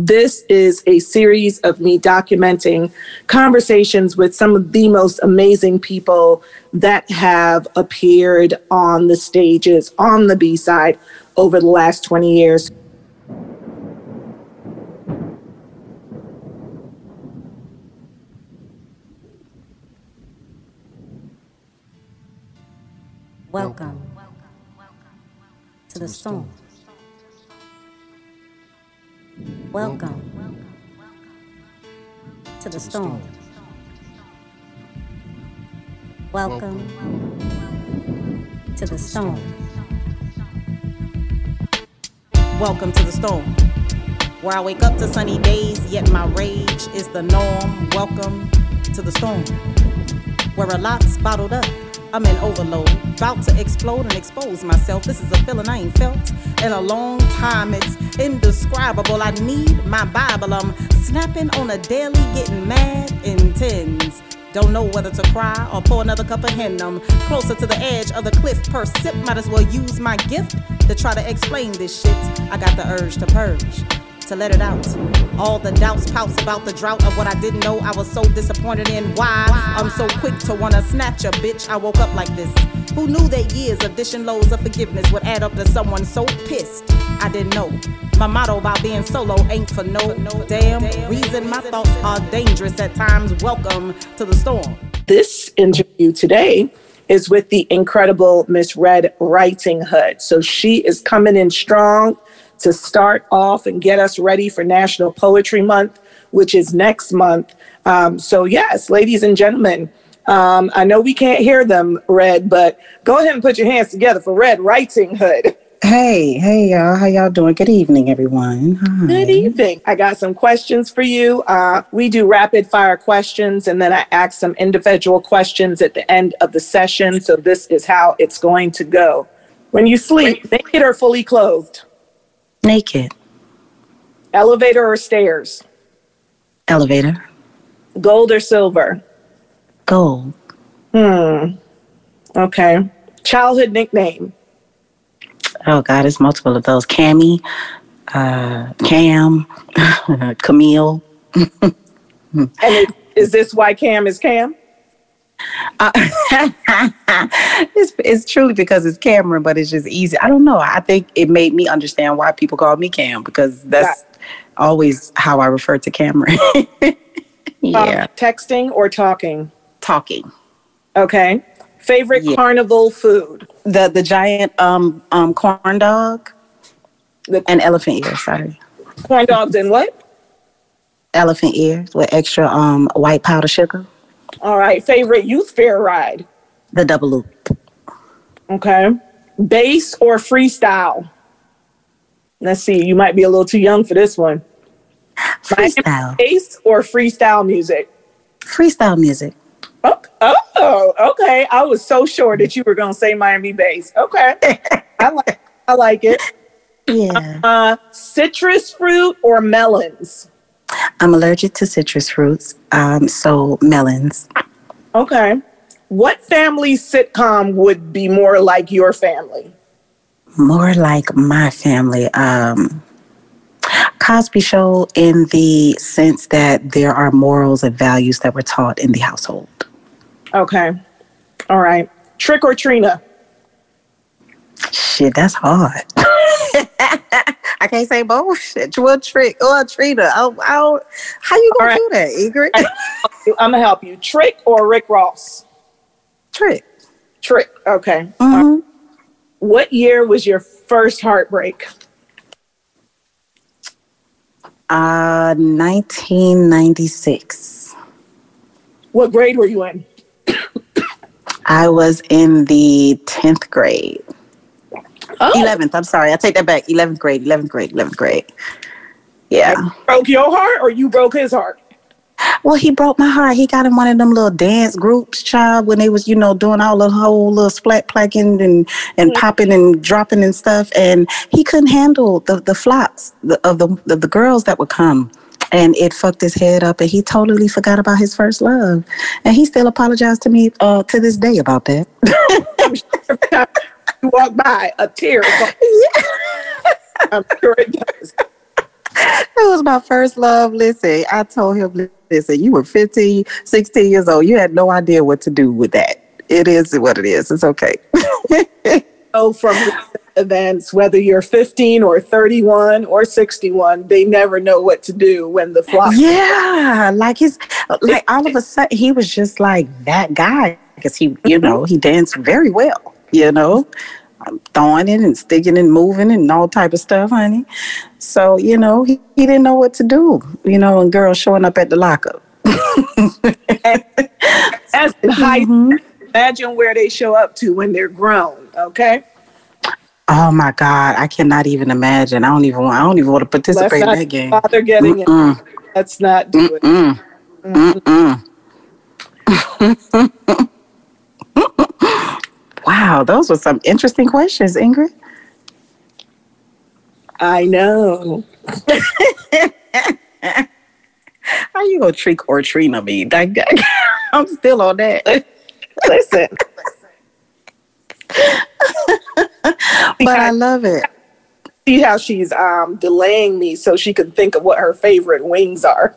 This is a series of me documenting conversations with some of the most amazing people that have appeared on the stages, on the B side over the last 20 years. Welcome. Welcome. Welcome. To the storm. Welcome to the storm. Welcome to the storm. Welcome to the storm. Where I wake up to sunny days, yet my rage is the norm. Welcome to the storm. Where a lot's bottled up I'm in overload, about to explode and expose myself. This is a feeling I ain't felt in a long time. It's indescribable. I need my Bible. I'm snapping on a daily, getting mad in tens. Don't know whether to cry or pour another cup of hen. I'm closer to the edge of the cliff per sip. Might as well use my gift to try to explain this shit. I got the urge to purge to let it out. All the doubts, pouts about the drought of what I didn't know. I was so disappointed in why I'm so quick to wanna snatch a bitch. I woke up like this. Who knew that years of dishing loads of forgiveness would add up to someone so pissed? I didn't know. My motto about being solo ain't for no damn reason. My thoughts are dangerous at times. Welcome to the storm. This interview today is with the incredible Miss Red Writing Hood. So she is coming in strong to start off and get us ready for National Poetry Month, which is next month. Um, so, yes, ladies and gentlemen, um, I know we can't hear them, Red, but go ahead and put your hands together for Red Writing Hood. Hey, hey, y'all. How y'all doing? Good evening, everyone. Hi. Good evening. I got some questions for you. Uh, we do rapid fire questions, and then I ask some individual questions at the end of the session. So, this is how it's going to go. When you sleep, naked or fully clothed? Naked. Elevator or stairs? Elevator. Gold or silver? Gold. Hmm. Okay. Childhood nickname? Oh God, it's multiple of those. Cammy, uh, Cam, Camille. and is, is this why Cam is Cam? Uh, it's, it's truly because it's Cameron, but it's just easy. I don't know. I think it made me understand why people call me Cam because that's always how I refer to Cameron. yeah. Um, texting or talking? Talking. Okay. Favorite yeah. carnival food? The the giant um um corn dog. The, and elephant ear, sorry. Corn dogs and what? Elephant ears with extra um white powder sugar. All right. Favorite youth fair ride? The double loop. Okay. Bass or freestyle? Let's see. You might be a little too young for this one. Freestyle. Bass or freestyle music? Freestyle music. Oh, oh, okay. I was so sure that you were going to say Miami bass. Okay. I like I like it. Yeah. Uh, citrus fruit or melons? I'm allergic to citrus fruits, um, so melons. Okay. What family sitcom would be more like your family? More like my family. Um, Cosby Show, in the sense that there are morals and values that were taught in the household. Okay. All right. Trick or Trina? Shit, that's hard. I can't say bullshit. Well, trick or Trina. Oh, oh, how you gonna right. do that, Ingrid? I'm gonna help you. Trick or Rick Ross? Trick. Trick. Okay. Mm-hmm. what year was your first heartbreak? Uh, 1996. What grade were you in? I was in the 10th grade. Oh. 11th. I'm sorry. I take that back. 11th grade. 11th grade. 11th grade. Yeah. broke your heart or you broke his heart? Well, he broke my heart. He got in one of them little dance groups, child, when they was, you know, doing all the whole little splat placking and, and mm-hmm. popping and dropping and stuff. And he couldn't handle the, the flocks of the, of the girls that would come and it fucked his head up and he totally forgot about his first love and he still apologized to me uh, to this day about that you walk by a tear yeah. i'm sure it does It was my first love. Listen, I told him, listen, you were 15, 16 years old. You had no idea what to do with that. It is what it is. It's okay. So from events, whether you're 15 or 31 or 61, they never know what to do when the flock. yeah, like he's like all of a sudden, he was just like that guy because he, you mm-hmm. know, he danced very well. You know, um, throwing it and sticking and moving and all type of stuff, honey. So you know, he, he didn't know what to do. You know, and girls showing up at the lockup. As in high, imagine where they show up to when they're grown. Okay. Oh my God, I cannot even imagine. I don't even want. I don't even want to participate in that game. bother getting it. Mm-mm. Let's not do it. Mm. Mm-mm. wow, those were some interesting questions, Ingrid. I know. How you gonna trick or Trina me? I'm still on that. Listen. but I love it. See how she's um, delaying me so she can think of what her favorite wings are.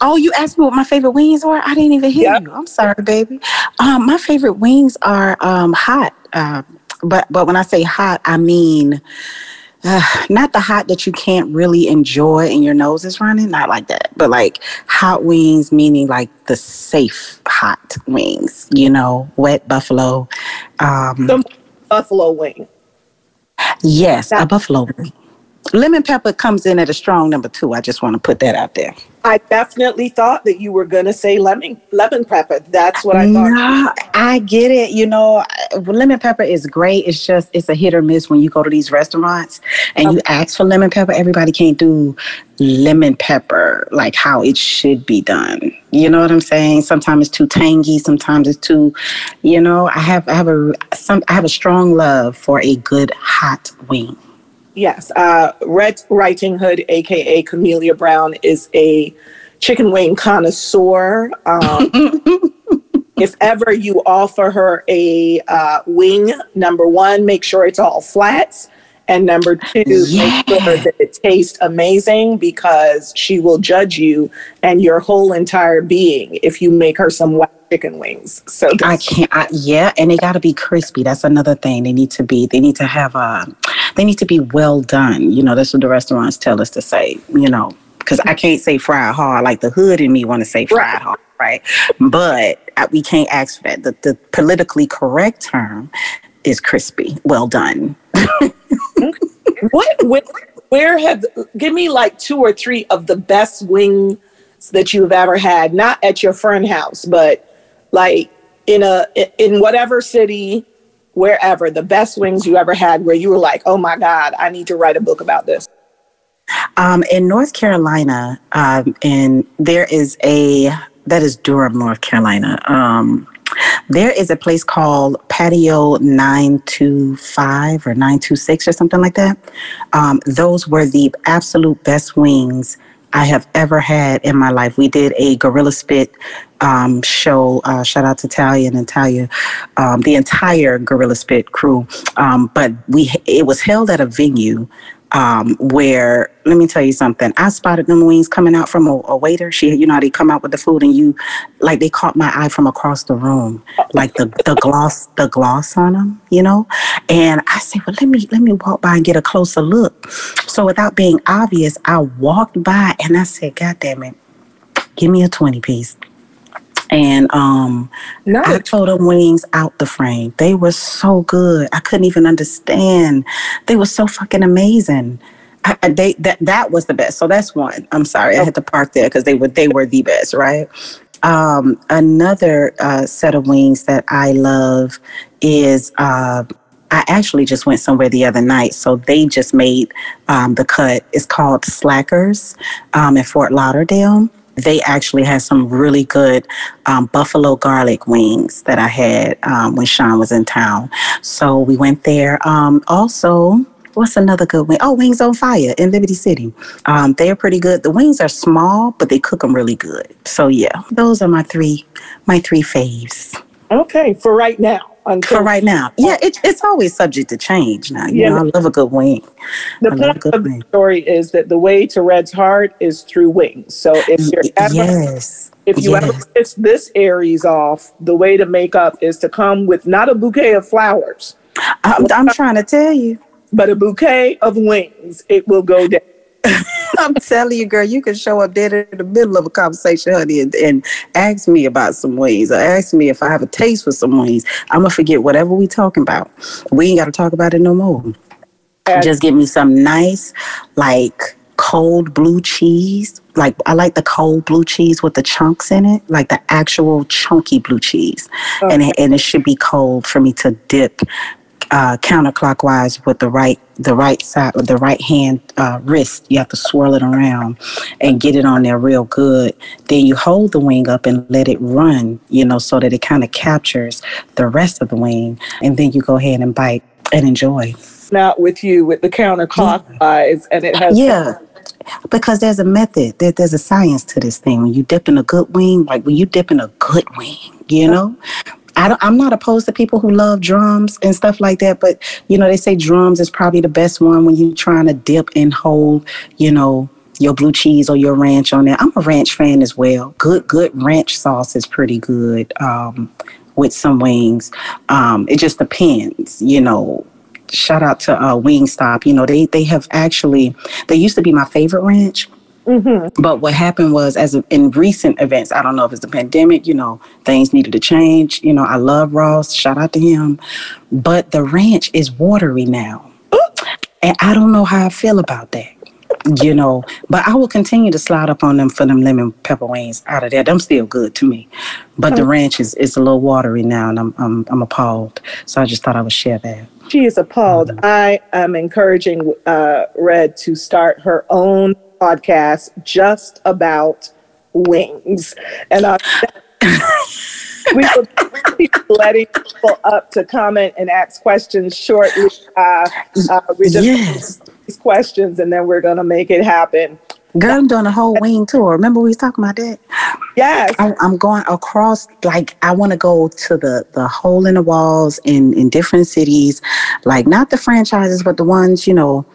Oh, you asked me what my favorite wings are? I didn't even hear Yep. you. I'm sorry, baby. Um, my favorite wings are um, hot. Uh, but but when I say hot, I mean uh, not the hot that you can't really enjoy and your nose is running, not like that. But like hot wings, meaning like the safe hot wings. You know, wet buffalo. Um, Some buffalo wing. yes, a buffalo wing. Lemon pepper comes in at a strong number two. I just want to put that out there. I definitely thought that you were going to say lemon lemon pepper. That's what I thought. No, I get it. You know, lemon pepper is great. It's just it's a hit or miss when you go to these restaurants and you ask for lemon pepper. Everybody can't do lemon pepper like how it should be done. You know what I'm saying? Sometimes it's too tangy. Sometimes it's too, you know. I have I have a some I have a strong love for a good hot wing. Yes, uh, Red Writing Hood, aka Camellia Brown, is a chicken wing connoisseur. Um, if ever you offer her a uh, wing, number one, make sure it's all flats. And number two, Yeah. make sure that it tastes amazing because she will judge you and your whole entire being if you make her some chicken wings. So I can't. I, yeah, and they got to be crispy. That's another thing. They need to be. They need to have a. They need to be well done. You know, that's what the restaurants tell us to say. You know, because I can't say fried hard. Like the hood in me want to say fried Right. hard, right? But I, we can't ask for that. The, the politically correct term is crispy, well done. Mm-hmm. what where, where have give me like two or three of the best wings that you've ever had not at your friend house but like in a in whatever city wherever the best wings you ever had where you were like oh my god i need to write a book about this Um, in North Carolina, um, and there is a that is Durham, North Carolina. Um, there is a place called Patio Nine Two Five or Nine Two Six or something like that. Um, those were the absolute best wings I have ever had in my life. We did a Gorilla Spit um, show. Uh, shout out to Talia and Talia, um, the entire Gorilla Spit crew. Um, but we it was held at a venue um, where let me tell you something. I spotted them wings coming out from a, a waiter. She, you know, they come out with the food, and you, like, they caught my eye from across the room, like the the gloss, the gloss on them, you know. And I said, well, let me let me walk by and get a closer look. So without being obvious, I walked by and I said, God damn it, give me a twenty piece. And um, I no tore them wings out the frame. They were so good. I couldn't even understand. They were so fucking amazing. I, I- they that that was the best. So that's one. I'm sorry, I had to park there because they were they were the best, right? Um, another uh, set of wings that I love is uh, I actually just went somewhere the other night. So they just made um, the cut. It's called Slackers um, in Fort Lauderdale. They actually had some really good um, buffalo garlic wings that I had um, when Sean was in town. So we went there. Um, also, what's another good wing? Oh, Wings on Fire in Liberty City. Um, they're pretty good. The wings are small, but they cook them really good. So yeah, those are my three my three faves. okay for right now until For right now, yeah, it, it's always subject to change. Now, you Yeah. know, I love a good wing. the point of the story is that the way to Red's heart is through wings. So if you're ever Yes, if you ever yes. piss this Aries off, the way to make up is to come with not a bouquet of flowers, I'm, I'm trying to tell you. but a bouquet of wings. It will go down. I'm telling you, girl, you can show up dead in the middle of a conversation, honey, and, and ask me about some wings or ask me if I have a taste for some wings. I'm gonna forget whatever we talking about. We ain't gotta talk about it no more. And- Just give me some nice, like cold blue cheese. Like I like the cold blue cheese with the chunks in it, like the actual chunky blue cheese, and it, and it should be cold for me to dip uh, counterclockwise with the right the right side with the right hand uh, wrist. You have to swirl it around and get it on there real good. Then you hold the wing up and let it run, you know, so that it kind of captures the rest of the wing, and then you go ahead and bite and enjoy. Not with you with the counterclockwise, and it has Yeah. Because there's a method, there, there's a science to this thing. When you dip in a good wing, like when you dip in a good wing, you know, I I'm not opposed to people who love drums and stuff like that, but you know, they say drums is probably the best one when you're trying to dip and hold, you know, your blue cheese or your ranch on there. I'm a ranch fan as well. Good, good ranch sauce is pretty good um, with some wings. Um, it just depends, you know. Shout out to uh, Wingstop. You know, they they have actually they used to be my favorite ranch. Mm-hmm. But what happened was, as in recent events, I don't know if it's the pandemic, you know, things needed to change. You know, I love Ross, shout out to him. But the ranch is watery now. And I don't know how I feel about that. You know, but I will continue to slide up on them for them lemon pepper wings out of there. Them still good to me. But the mm-hmm. ranch is, is a little watery now and I'm, I'm I'm appalled. So I just thought I would share that. She is appalled. Mm-hmm. I am encouraging uh, Red to start her own podcast just about wings, and uh, we will be letting people up to comment and ask questions shortly. Uh, uh, we're just Yes. these questions, and then we're gonna make it happen. Girl, I'm doing a whole wing tour. Remember we was talking about that? Yes, I, I'm going across. Like I want to go to the the hole in the walls in in different cities, like not the franchises, but the ones you know.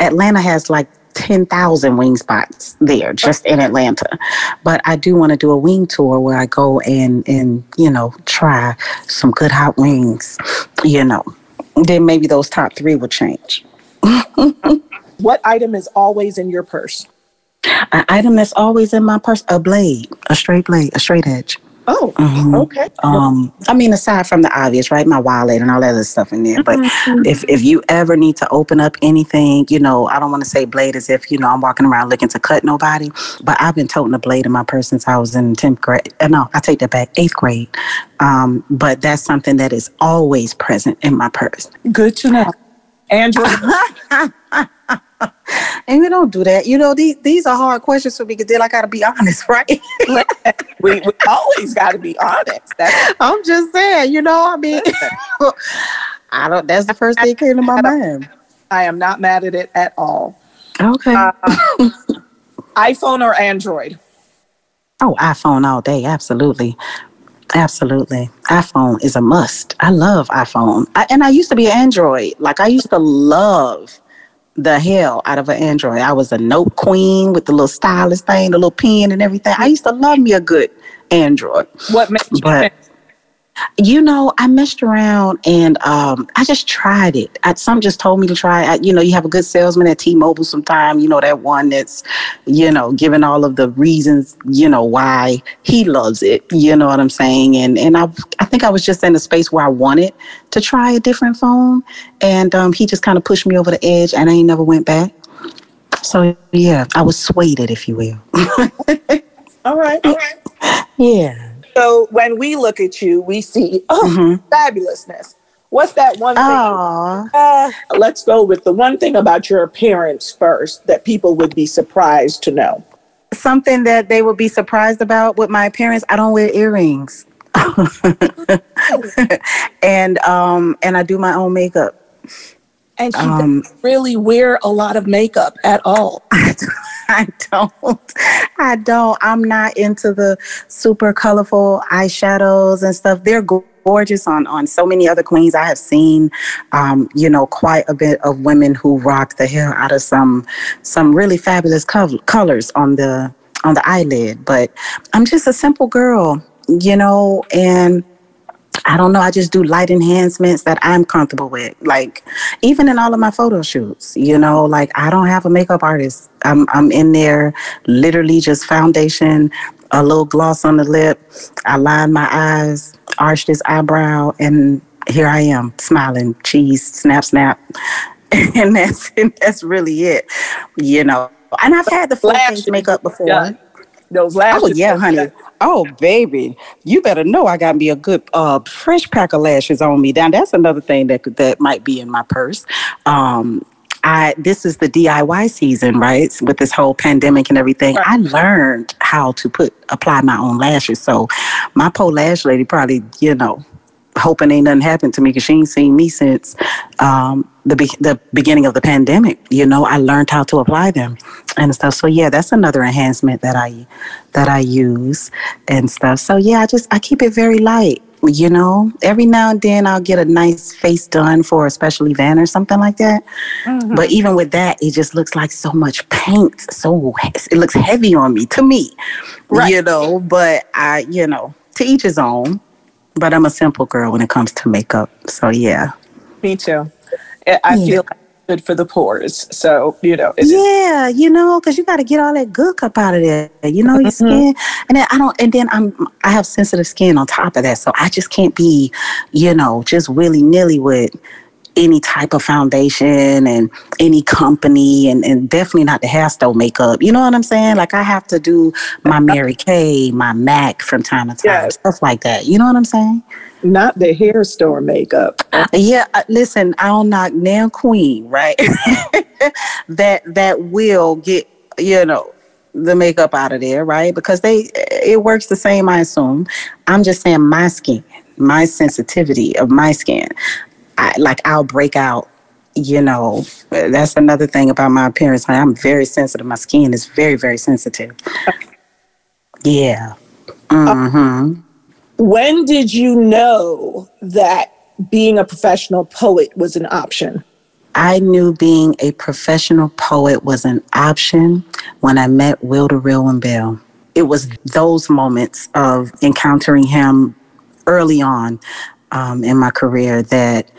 Atlanta has like ten thousand wing spots there, just in Atlanta. But I do want to do a wing tour where I go and and you know try some good hot wings. You know, then maybe those top three will change. what item is always in your purse? An item that's always in my purse: a blade, a straight blade, a straight edge. Oh, Mhm. okay. Um, I mean, aside from the obvious, right? My wallet and all that other stuff in there. But if if you ever need to open up anything, you know, I don't want to say blade as if you know I'm walking around looking to cut nobody. But I've been toting a blade in my purse since I was in tenth grade. Uh, no, I take that back, eighth grade. Um, but that's something that is always present in my purse. Good to know. Andrew, And we don't do that. You know, these these are hard questions for me because then I got to be honest, right? we, we always got to be honest. That's I'm just saying, you know, I mean, I don't. That's the first thing that came to my mind. I am not mad at it at all. Okay. Uh, iPhone or Android? Oh, iPhone all day. Absolutely. Absolutely. iPhone is a must. I love iPhone. I, and I used to be an Android. Like, I used to love the hell out of an Android. I was a note queen with the little stylus thing, the little pen and everything. I used to love me a good Android. What makes you But you know, I messed around and um, I just tried it. I, some just told me to try. I, you know, you have a good salesman at T-Mobile. Sometime, you know, that one that's, you know, giving all of the reasons, you know, why he loves it. You know what I'm saying? And and I I think I was just in a space where I wanted to try a different phone, and um, he just kind of pushed me over the edge, and I ain't never went back. So yeah, I was swayed, if you will. all right. All right. yeah. So when we look at you, we see oh Mhm. fabulousness. What's that one thing? Oh. Uh, let's go with the one thing about your appearance first that people would be surprised to know. something that they would be surprised about with my appearance i don't wear earrings and um and i do my own makeup And she um doesn't really wear a lot of makeup at all. i don't i don't i'm not into the super colorful eyeshadows and stuff they're gorgeous on on so many other queens. I have seen, um, you know, quite a bit of women who rock the hair out of some some really fabulous co- colors on the on the eyelid. But I'm just a simple girl, you know, and I don't know. I just do light enhancements that I'm comfortable with. Like even in all of my photo shoots, you know, like I don't have a makeup artist. I'm I'm in there literally just foundation, a little gloss on the lip. I line my eyes, arch this eyebrow, and here I am smiling, cheese, snap, snap. and that's and that's really it. You know. And I've had the full face makeup before. Yeah. Those lashes. Oh yeah, honey. Oh, baby, you better know I got me a good uh, fresh pack of lashes on me. Now that's another thing that that might be in my purse. Um, I this is the DIY season, right? With this whole pandemic and everything, right. I learned how to put apply my own lashes. So my pole lash lady probably, you know, hoping ain't nothing happened to me because she ain't seen me since um, the be- the beginning of the pandemic. You know, I learned how to apply them and stuff. So yeah, that's another enhancement that I that I use and stuff. So yeah, I just I keep it very light. You know, every now and then I'll get a nice face done for a special event or something like that. Mm-hmm. But even with that, it just looks like so much paint. So it looks heavy on me to me, right. you know. But I, you know, to each his own but I'm a simple girl when it comes to makeup. So yeah. Me too. I yeah. feel good for the pores. So, you know. yeah, you know, because you got to get all that good up out of there. You know, your mm-hmm. skin. And then I don't, and then I'm, I have sensitive skin on top of that. So I just can't be, you know, just willy nilly with any type of foundation and any company and, and definitely not the hair store makeup. You know what I'm saying? Like I have to do my Mary Kay, my MAC from time to time, yes. stuff like that. You know what I'm saying? Not the hair store makeup. Uh, yeah, uh, listen, I'll knock nail queen, right? that that will get, you know, the makeup out of there, right? Because they it works the same, I assume. I'm just saying my skin, my sensitivity of my skin. I, like I'll break out. You know, that's another thing about my appearance. I'm very sensitive. My skin is very, very sensitive. Yeah. Mm-hmm. When did you know that being a professional poet was an option? I knew being a professional poet was an option when I met Wilder Wilwin Bell. It was those moments of encountering him early on um, in my career that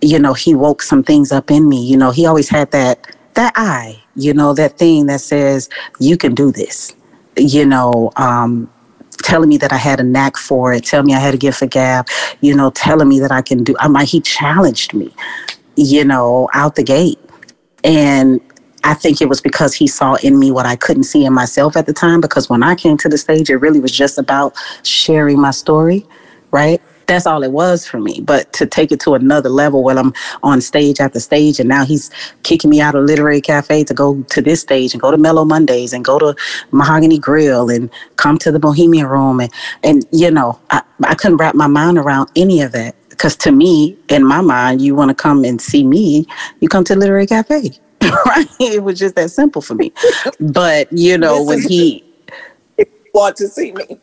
you know, he woke some things up in me. You know, he always had that that eye, you know, that thing that says, you can do this. You know, um, telling me that I had a knack for it, telling me I had a gift for gab, you know, telling me that I can do I might he challenged me, you know, out the gate. And I think it was because he saw in me what I couldn't see in myself at the time. Because when I came to the stage, it really was just about sharing my story, right? That's all it was for me. But to take it to another level where I'm on stage after stage, and now he's kicking me out of Literary Cafe to go to this stage and go to Mellow Mondays and go to Mahogany Grill and come to the Bohemian Room. And, and you know, I, I couldn't wrap my mind around any of that. Because to me, in my mind, you want to come and see me, you come to Literary Cafe. right? It was just that simple for me. But, you know, when he want to see me.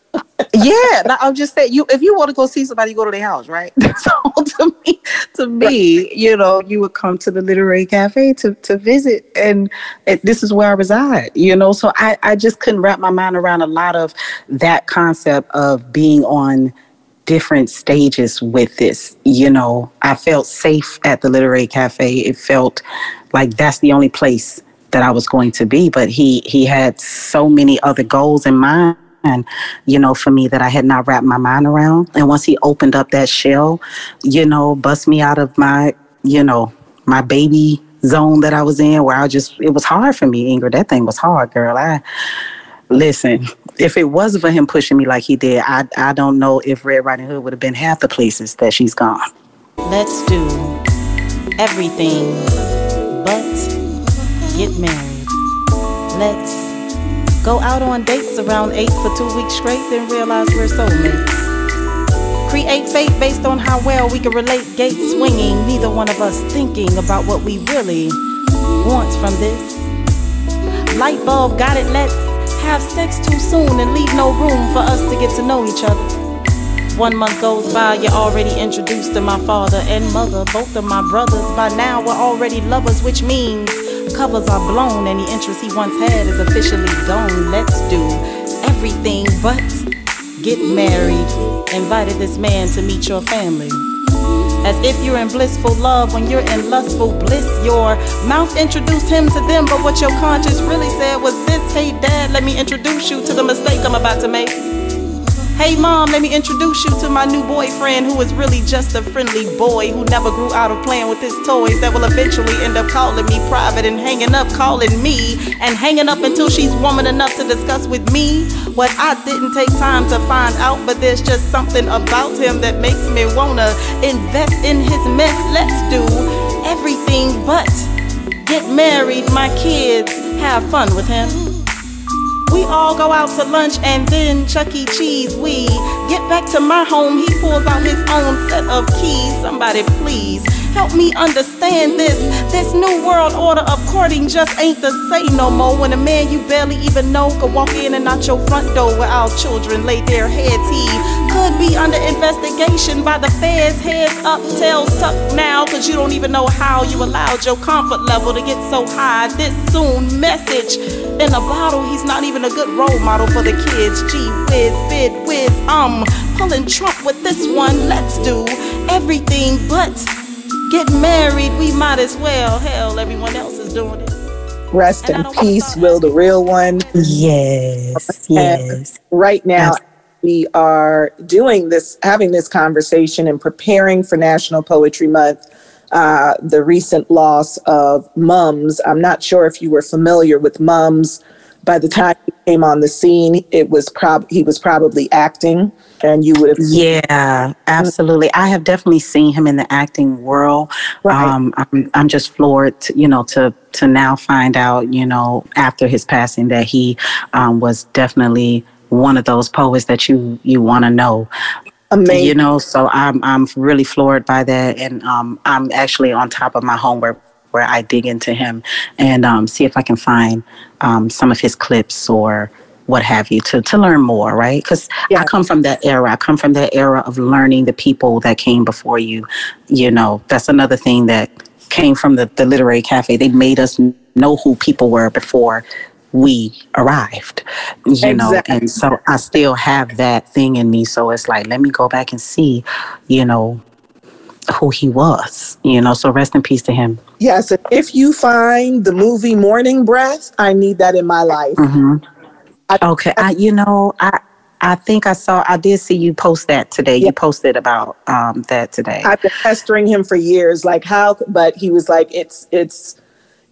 Yeah, I'm just saying you if you want to go see somebody, go to their house, right? so to me, to me, you know, you would come to the literary cafe to to visit, and it, this is where I reside. You know, so I I just couldn't wrap my mind around a lot of that concept of being on different stages with this. You know, I felt safe at the literary cafe. It felt like that's the only place that I was going to be, but he he had so many other goals in mind you know for me that i had not wrapped my mind around. And once he opened up that shell you know bust me out of my you know my baby zone that i was in where i just it was hard for me ingrid. That thing was hard girl. I listen if it wasn't for him pushing me like he did i i don't know if Red Writing Hood would have been half the places that she's gone. Let's do everything but get married. Let's Go out on dates around 8 for two weeks straight, then realize we're soulmates. Create fate based on how well we can relate, gate swinging, neither one of us thinking about what we really want from this. Light bulb got it, let's have sex too soon and leave no room for us to get to know each other. One month goes by, you're already introduced to my father and mother. Both of my brothers by now we're already lovers, which means covers are blown. Any interest he once had is officially gone. Let's do everything but get married. Invited this man to meet your family. As if you're in blissful love when you're in lustful bliss. Your mouth introduced him to them, but what your conscience really said was this Hey, dad, let me introduce you to the mistake I'm about to make. Hey mom, let me introduce you to my new boyfriend who is really just a friendly boy who never grew out of playing with his toys that will eventually end up calling me private and hanging up calling me and hanging up until she's woman enough to discuss with me what I didn't take time to find out but there's just something about him that makes me wanna invest in his mess. Let's do everything but get married, my kids, have fun with him. We all go out to lunch and then Chuck E. Cheese. We get back to my home. He pulls out his own set of keys. Somebody please help me understand this. This new world order of courting just ain't the same no more. When a man you barely even know could walk in and out your front door where our children lay their heads. He could be under investigation by the feds. Heads up, tails tucked now. Cause you don't even know how you allowed your comfort level to get so high this soon. Message in a bottle. He's not even a good role model for the kids. Gee whiz, bid whiz, um, pulling Trump with this one. Let's do everything but get married. We might as well. Hell, everyone else is doing it. Rest in peace, Will, the real one. Yes, yes. And right now, we are doing this, having this conversation and preparing for National Poetry Month. Uh, the recent loss of Mums. I'm not sure if you were familiar with Mums. By the time he came on the scene, it was prob he was probably acting, and you would have. Yeah, absolutely. I have definitely seen him in the acting world. Right. Um, I'm, I'm just floored, to, you know, to to now find out, you know, after his passing, that he um, was definitely one of those poets that you you want to know. Amazing. You know, so I'm I'm really floored by that, and um, I'm actually on top of my homework where I dig into him and um, see if I can find um, some of his clips or what have you to to learn more, right? Because. I come from that era. I come from that era of learning the people that came before you. You know, that's another thing that came from the, the literary cafe. They made us know who people were before we arrived you know and so i still have that thing in me. So it's like let me go back and see you know who he was you know so rest in peace to him. Yes, and if you find the movie Morning Breath, I need that in my life. hmm I- okay i you know i i think i saw i did see you post that today. Yeah. you posted about um that today. I've been pestering him for years, like how, but he was like, it's, it's,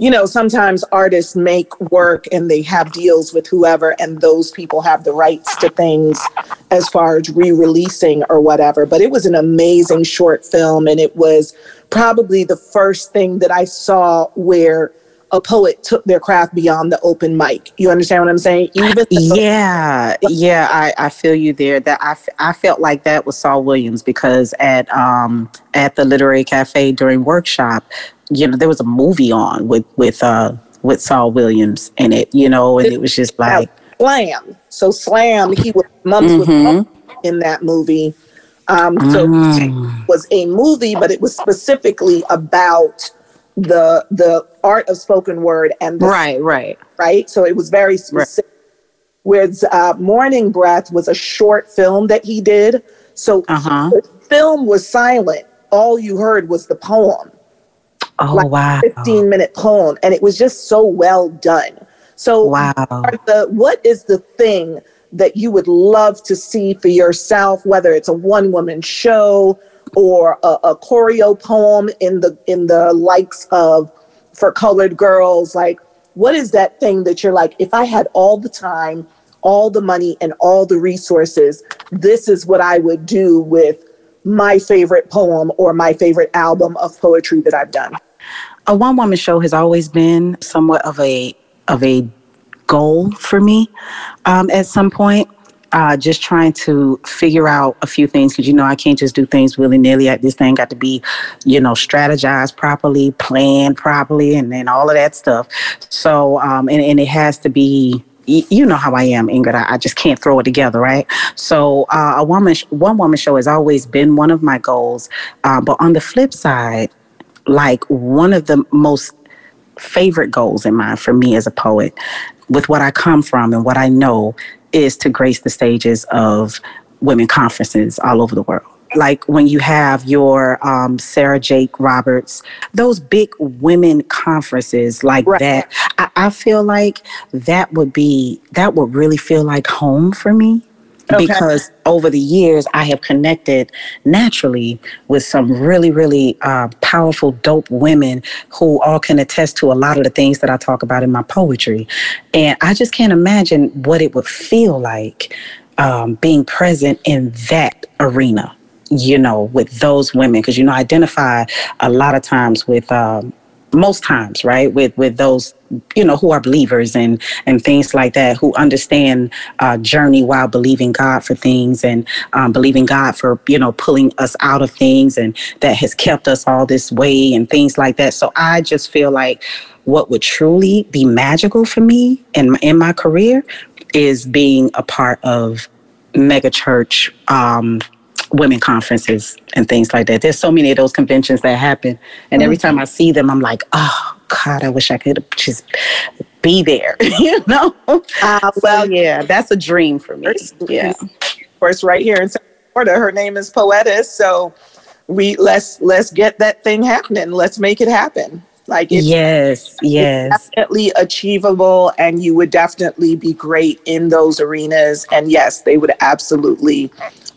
you know, sometimes artists make work and they have deals with whoever, and those people have the rights to things as far as re releasing or whatever. But it was an amazing short film, and it was probably the first thing that I saw where a poet took their craft beyond the open mic. You understand what I'm saying? Even Yeah, yeah, I, I feel you there. That I, I felt like that was Saul Williams because at um at the literary cafe during workshop, you know, there was a movie on with with uh with Saul Williams in it, you know, and it was just like Slam. So Slam, he was mums Mhm. was in that movie. Um, so Mm. it was a movie, but it was specifically about the the art of spoken word and the, right, right. right. So it was very specific. Whereas uh, Morning Breath was a short film that he did. So Uh-huh. the film was silent. All you heard was the poem. Oh Like wow. 15 minute poem and it was just so well done so Wow. the what is the thing that you would love to see for yourself whether it's a one woman show or a, a choreo poem in the in the likes of for colored girls like what is that thing that you're like if i had all the time all the money and all the resources this is what i would do with my favorite poem or my favorite album of poetry that i've done a one woman show has always been somewhat of a of a goal for me um, at some point uh, just trying to figure out a few things because you know I can't just do things willy nilly. At this thing got to be, you know, strategized properly, planned properly, and then all of that stuff. So, um, and, and it has to be you know how I am, Ingrid. I, I, just can't throw it together, right? So, uh, a woman, one woman show has always been one of my goals. Uh, but on the flip side, like one of the most favorite goals in mind for me as a poet, with what I come from and what I know, is to grace the stages of women conferences all over the world like when you have your um, Sarah Jakes Roberts, those big women conferences like right. that, I, I, feel like that would be, that would really feel like home for me. Okay. Because over the years, I have connected naturally with some really, really uh, powerful, dope women who all can attest to a lot of the things that I talk about in my poetry. And I just can't imagine what it would feel like um, being present in that arena you know, with those women, because you know, I identify a lot of times with um, most times, right, with with those you know who are believers and and things like that, who understand uh, journey while believing God for things and um, believing God for you know pulling us out of things and that has kept us all this way and things like that. So I just feel like what would truly be magical for me in in my career is being a part of mega church um, women conferences and things like that. There's so many of those conventions that happen. And every time I see them, I'm like, oh, God, I wish I could just be there, you know? Uh, well, so, yeah, that's a dream for me. Yeah. Of course, right here in South Florida, her name is Poetess. So we let's let's get that thing happening. Let's make it happen. Like it's, yes, yes, definitely achievable, and you would definitely be great in those arenas. And yes, they would absolutely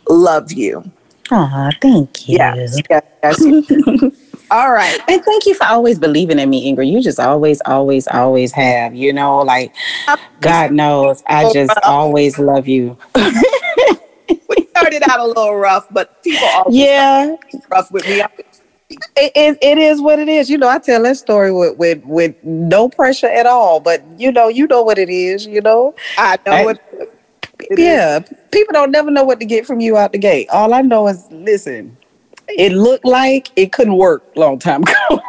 love you. Oh, thank you. Yes, yes, yes. All right. And thank you for always believing in me, Ingrid. You just always, always, always have. You know, like God knows, I just always love you. we started out a little rough, but people always yeah rough with me. It, it, it is what it is. You know, I tell that story with, with, with no pressure at all, but you know, you know what it is, you know. I know I, it it yeah, is. people don't never know what to get from you out the gate. All I know is, listen, it looked like it couldn't work long time ago.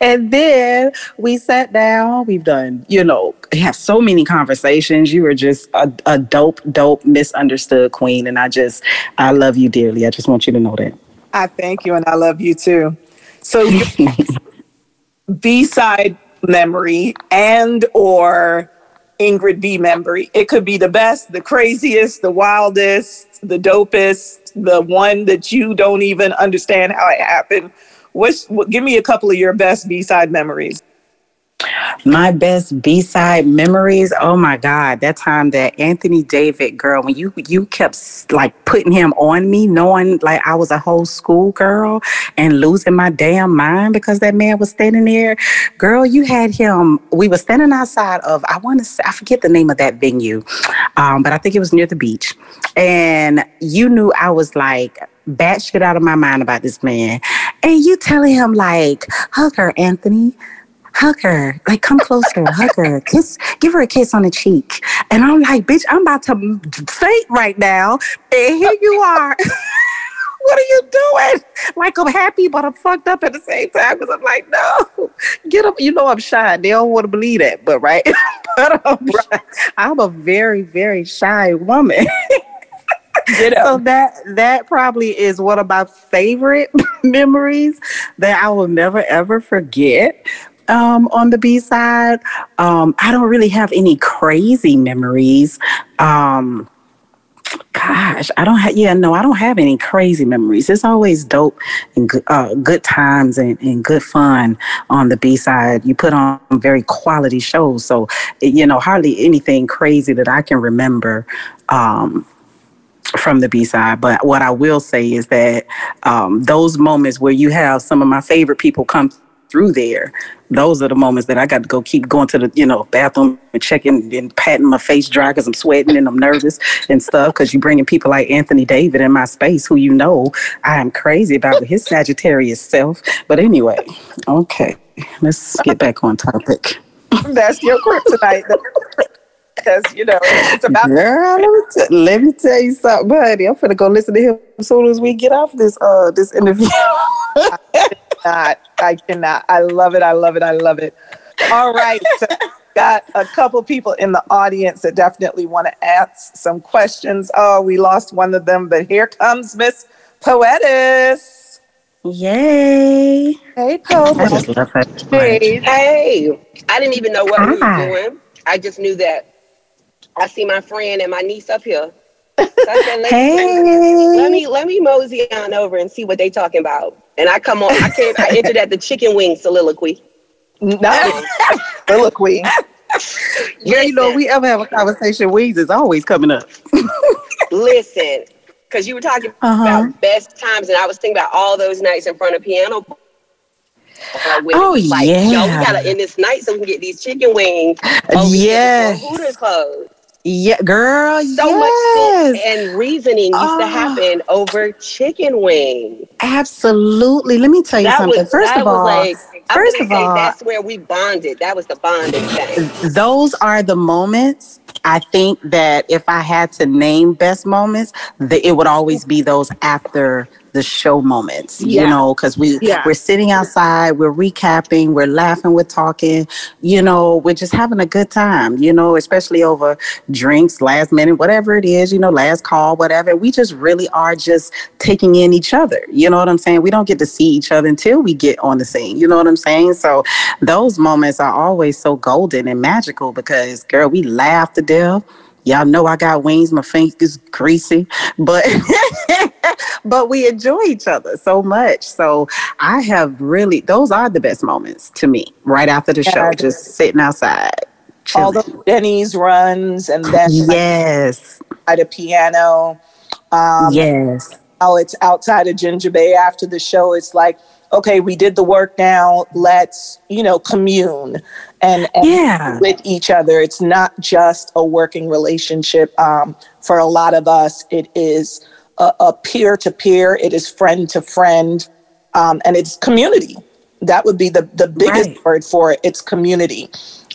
and then we sat down. We've done, you know, have so many conversations. You were just a, a dope, dope, misunderstood queen, and I just, I love you dearly. I just want you to know that. I thank you, and I love you too. So, B side memory and or Ingrid B memory. It could be the best, the craziest, the wildest, the dopest, the one that you don't even understand how it happened. What's, what, give me a couple of your best B side memories. My best B side memories. Oh my God, that time that Anthony David girl, when you you kept like putting him on me, knowing like I was a whole school girl and losing my damn mind because that man was standing there. Girl, you had him. We were standing outside of I want to I forget the name of that venue, um, but I think it was near the beach, and you knew I was like batshit out of my mind about this man, and you telling him like, hug her, Anthony hug her, like come closer, hug her, kiss, give her a kiss on the cheek. And I'm like, bitch, I'm about to faint right now. And here you are. what are you doing? Like I'm happy, but I'm fucked up at the same time because I'm like, no, get up. You know I'm shy. They don't want to believe that, but right. but I'm, I'm a very, very shy woman. So that that probably is one of my favorite memories that I will never ever forget um, on the B side. Um, I don't really have any crazy memories. Um, gosh, I don't have, yeah, no, I don't have any crazy memories. It's always dope and good, uh, good times and, and good fun on the B side. You put on very quality shows. So, you know, hardly anything crazy that I can remember. Um, from the B side. But what I will say is that um, those moments where you have some of my favorite people come through there, those are the moments that I got to go keep going to the, you know, bathroom and checking and patting my face dry because I'm sweating and I'm nervous and stuff. Because you're bringing people like Anthony David in my space, who you know I am crazy about with his Sagittarius self. But anyway, okay, let's get back on topic. That's your kryptonite. because you know it's about. Girl, let me, t- let me tell you something, buddy. I'm gonna go listen to him as soon as we get off this uh this interview. I cannot. I cannot. I love it. I love it. I love it. All right. So got a couple people in the audience that definitely want to ask some questions. Oh, we lost one of them, but here comes Miss Poetess. Yay. Hey, Poe. I just love her. Hey. Hey, I didn't even know what we Hi. were doing. I just knew that I see my friend and my niece up here. So I said, let, Hey. let me let me mosey on over and see what they talking about. And I come on. I came. I entered at the chicken wing soliloquy. No, soliloquy. Yeah, you know, we ever have a conversation, Weeds is always coming up. Listen, because you were talking Uh-huh. about best times, and I was thinking about all those nights in front of piano. Uh, Oh, like, yo, yeah. we gotta end this night so we can get these chicken wings. Oh, Yes. Hooters closed. Yeah, girl. So yes. much sense and reasoning used Ah. to happen over chicken wings. Absolutely. Let me tell you That something. was First of all, like first of all- that's where we bonded. That was the bonding thing. those are the moments I think that if I had to name best moments, that it would always be those after the show moments. You know, because we Yeah. we're sitting outside, we're recapping, we're laughing, we're talking. You know, we're just having a good time. You know, especially over drinks, last minute, whatever it is. You know, last call, whatever. We just really are just taking in each other. You know what I'm saying? We don't get to see each other until we get on the scene. You know what I'm saying? So those moments are always so golden and magical because girl, we laugh to death. Y'all know I got wings, my fingers greasy, but but we enjoy each other so much. So I have really those are the best moments to me, right after the show, just sitting outside. All the Denny's runs and then yes. at a piano. Um, yes. how it's outside of Ginger Bay after the show. It's like, okay, we did the work now. Let's, you know, commune and, and Yeah. with each other. It's not just a working relationship. Um, for a lot of us, it is a, a peer-to-peer. It is friend to friend, um, and it's community. That would be the the biggest Right. word for it. It's community.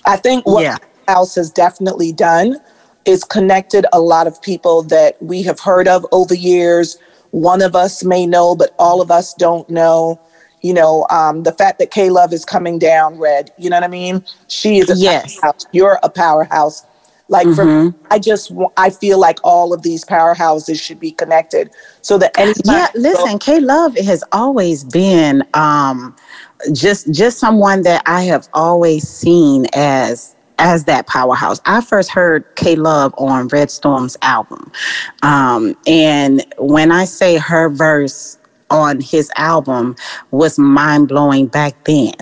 I think what Yeah. House has definitely done is connected a lot of people that we have heard of over years. One of us may know, but all of us don't know. You know, um, the fact that K Love is coming down, Red. You know what I mean? She is a Yes. powerhouse. You're a powerhouse. Like for me, I just I feel like all of these powerhouses should be connected, so that Yeah, listen, K Love has always been um just just someone that I have always seen as as that powerhouse. I first heard K Love on Red Storm's album. Um and when I say her verse on his album was mind blowing back then.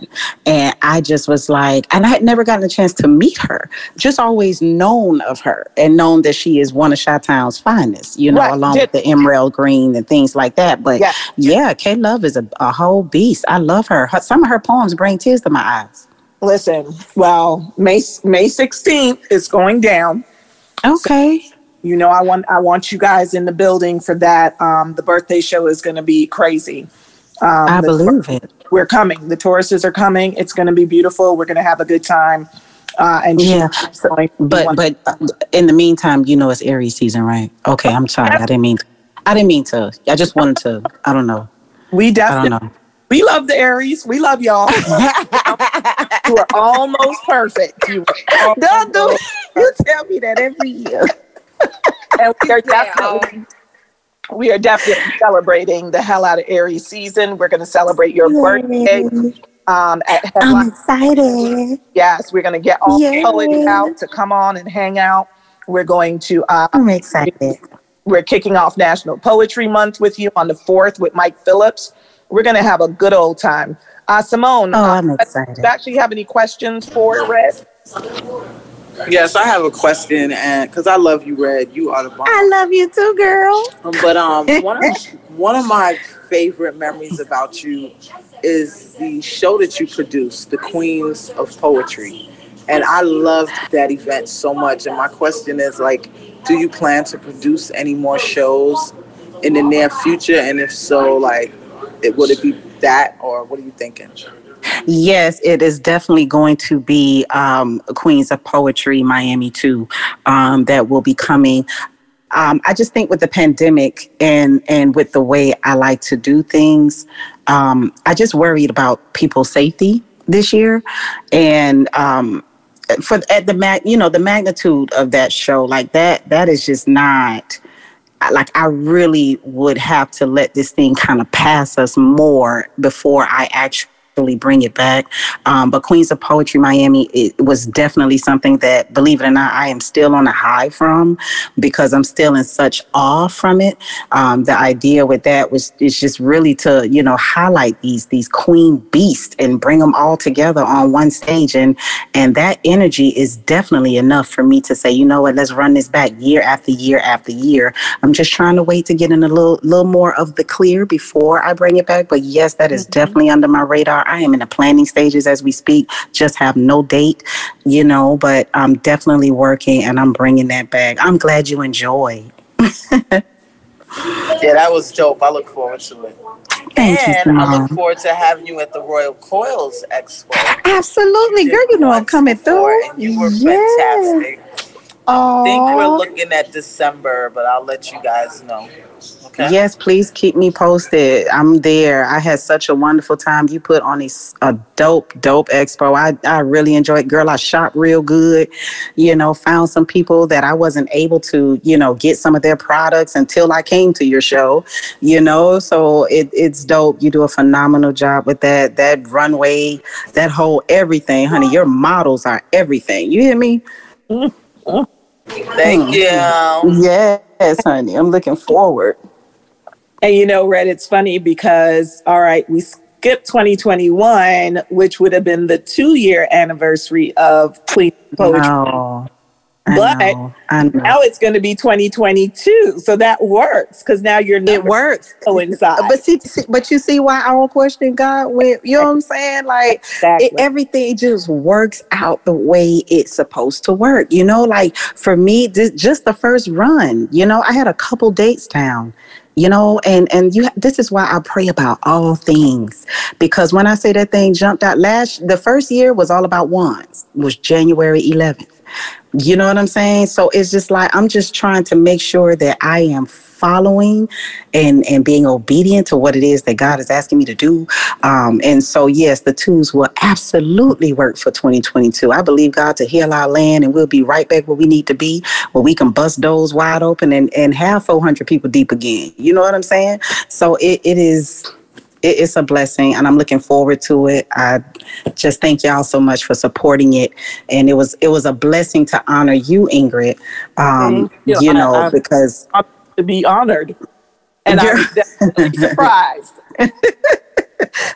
And I just was like, and I had never gotten a chance to meet her, just always known of her and known that she is one of Chi Town's finest, you know, Right. along Did- with the Emerald Green and things like that. But Yeah. yeah, K Love is a, a whole beast. I love her. her. Some of her poems bring tears to my eyes. listen, well, May May 16th is going down. Okay. You know, I want I want you guys in the building for that. Um, the birthday show is going to be crazy. Um, I the- believe it. we're coming. The tourists are coming. It's going to be beautiful. We're going to have a good time. Uh, and Yeah. So- going to be But but in the meantime, you know it's Aries season, right? Okay, I'm sorry. I didn't mean to. I didn't mean to. I just wanted to. I don't know. we definitely know. we love the Aries. We love y'all. you are almost perfect. You are Don't do almost- You tell me that every year. And we are definitely we are definitely celebrating the hell out of Aries season. We're going to celebrate your birthday um, at I'm excited. Yes, we're going to get all the Yay. poets out to come on and hang out. We're going to uh, I'm excited. we're kicking off National Poetry Month with you on the fourth with Mike Phillips. We're going to have a good old time. Uh, Simone, Oh, uh, I'm do excited. you actually have any questions for Red? Yes, I have a question, and because I love you, Red, you are the bomb. I love you too, girl. Um, But um, one of one of my favorite memories about you is the show that you produced, the Queens of Poetry, and I loved that event so much. And my question is, like, do you plan to produce any more shows in the near future? And if so, like, it, would it be that, or what are you thinking? Yes, it is definitely going to be um, Queens of Poetry Miami too. Um, that will be coming. Um, I just think with the pandemic and and with the way I like to do things, um, I just worried about people's safety this year, and um, for at the mag, you know, the magnitude of that show, like that, that is just not like I really would have to let this thing kind of pass us more before I actually bring it back. Um, but Queens of Poetry Miami, it was definitely something that, believe it or not, I am still on a high from because I'm still in such awe from it. Um, the idea with that was is just really to you know highlight these these queen beasts and bring them all together on one stage, and and that energy is definitely enough for me to say, you know what, let's run this back year after year after year. I'm just trying to wait to get in a little little more of the clear before I bring it back. But yes, that is mm-hmm. definitely under my radar. I am in the planning stages as we speak, just have no date, you know, but I'm definitely working and I'm bringing that back. I'm glad you enjoy. yeah, that was dope. I look forward to it. Thank and you, I look forward to having you at the Royal Coils Expo. Absolutely, girl. You know I'm coming through. And you were yes. fantastic. I think we're looking at December, but I'll let you guys know. Okay. Yes, please keep me posted. I'm there. I had such a wonderful time. You put on a, a dope, dope expo. I, I really enjoyed. it. Girl, I shot real good. You know, found some people that I wasn't able to, you know, get some of their products until I came to your show. You know, so it, it's dope. You do a phenomenal job with that. That runway, that whole everything, honey. Your models are everything. You hear me? Mm-hmm. Thank you. Yes, honey. I'm looking forward. And you know, Red, it's funny because, all right, we skipped 2021, which would have been the two year anniversary of Queen Poetry. No. but know, now it's going to be 2022, so that works because now you're it works coincide. But see, see, but you see why I don't question God with you know what I'm saying? Like exactly. it, everything just works out the way it's supposed to work. You know, like for me, this, just the first run. You know, I had a couple dates down you know and and you this is why i pray about all things. Because when i say that thing jumped out last the first year was all about wands was january 11th you know what i'm saying so it's just like i'm just trying to make sure that i am following and and being obedient to what it is that God is asking me to do. Um, and so, yes, the tools will absolutely work for 2022. I believe God to heal our land, and we'll be right back where we need to be, where we can bust doors wide open and and have 400 people deep again. You know what I'm saying? So it, it is it's a blessing and I'm looking forward to it. I just thank y'all so much for supporting it. And it was it was a blessing to honor you, Ingrid. Um, you, you know, I, I, because to be honored. And I'm definitely surprised.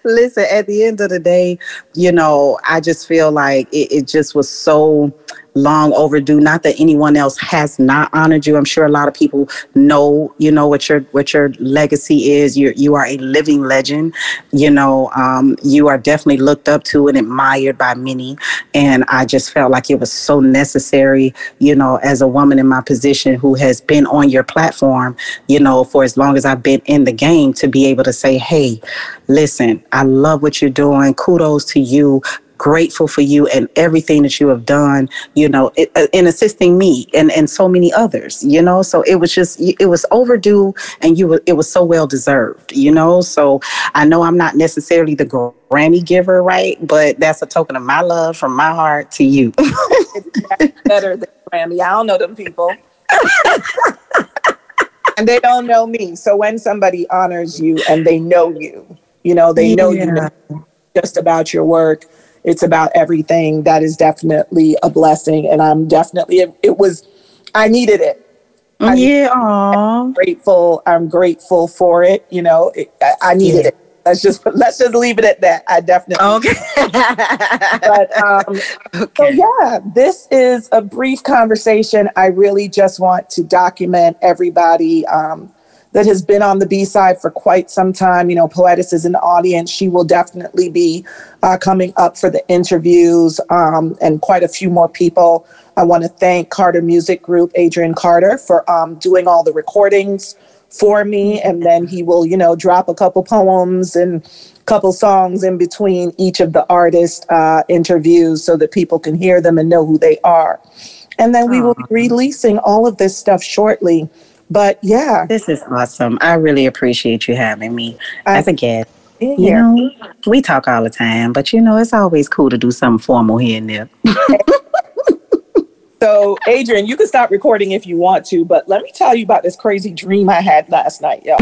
Listen, at the end of the day, you know, I just feel like it, it just was so long overdue. Not that anyone else has not honored you. I'm sure a lot of people know, you know, what your what your legacy is. You you are a living legend. You know, um, you are definitely looked up to and admired by many. And I just felt like it was so necessary, you know, as a woman in my position who has been on your platform, you know, for as long as I've been in the game to be able to say, hey, listen, I love what you're doing. Kudos to you grateful for you and everything that you have done, you know, uh, in assisting me and, and so many others, you know. So it was just, it was overdue and you were, it was so well deserved, you know. So I know I'm not necessarily the Grammy giver, right? But that's a token of my love from my heart to you. better than Grammy. I don't know them people. and they don't know me. So when somebody honors you and they know you, you know, they know yeah. you know just about your work it's about everything. That is definitely a blessing. And I'm definitely, it, it was, I needed it. I yeah. I'm grateful. I'm grateful for it. You know, it, I, I, needed yeah. it. Let's just let's just leave it at that. I definitely okay. but um, okay. so yeah, this is a brief conversation. I really just want to document everybody um, that has been on the B side for quite some time. You know, Poetis is in the audience. She will definitely be uh, coming up for the interviews um, and quite a few more people. I want to thank Carter Music Group, Adrian Carter, for um, doing all the recordings for me. And then he will, you know, drop a couple poems and a couple songs in between each of the artist uh, interviews so that people can hear them and know who they are. And then we will be releasing all of this stuff shortly. But yeah. This is awesome. I really appreciate you having me I, as a guest. Yeah. You know, we talk all the time, but you know, it's always cool to do something formal here and there. So, Adrian, you can stop recording if you want to, but let me tell you about this crazy dream I had last night, yo.